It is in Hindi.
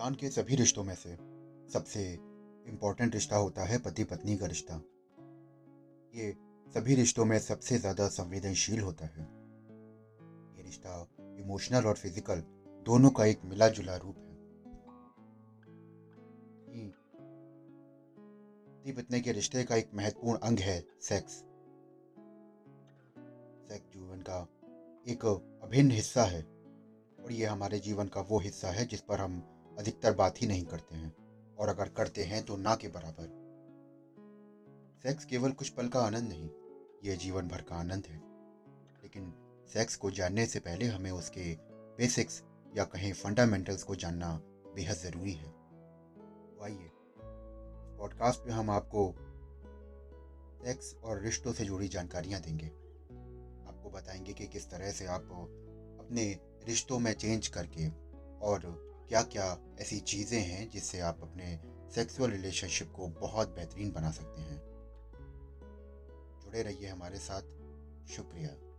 इंसान के सभी रिश्तों में से सबसे इम्पोर्टेंट रिश्ता होता है पति पत्नी का रिश्ता। ये सभी रिश्तों में सबसे ज़्यादा संवेदनशील होता है। ये रिश्ता इमोशनल और फ़िज़िकल दोनों का एक मिला जुला रूप है। पति पत्नी के रिश्ते का एक महत्वपूर्ण अंग है सेक्स सेक्स जीवन का एक अभिन्न हिस्सा है और ये हमारे जीवन का वो हिस्सा है जिस पर हम अधिकतर बात ही नहीं करते हैं, और अगर करते हैं तो ना के बराबर। सेक्स केवल कुछ पल का आनंद नहीं यह जीवन भर का आनंद है। लेकिन सेक्स को जानने से पहले हमें उसके बेसिक्स या कहें फंडामेंटल्स को जानना बेहद ज़रूरी है। तो आइए पॉडकास्ट में हम आपको सेक्स और रिश्तों से जुड़ी जानकारियाँ देंगे। आपको बताएँगे कि किस तरह से आप अपने रिश्तों में चेंज करके और क्या क्या ऐसी चीज़ें हैं जिससे आप अपने सेक्सुअल रिलेशनशिप को बहुत बेहतरीन बना सकते हैं? जुड़े रहिए हमारे साथ। शुक्रिया।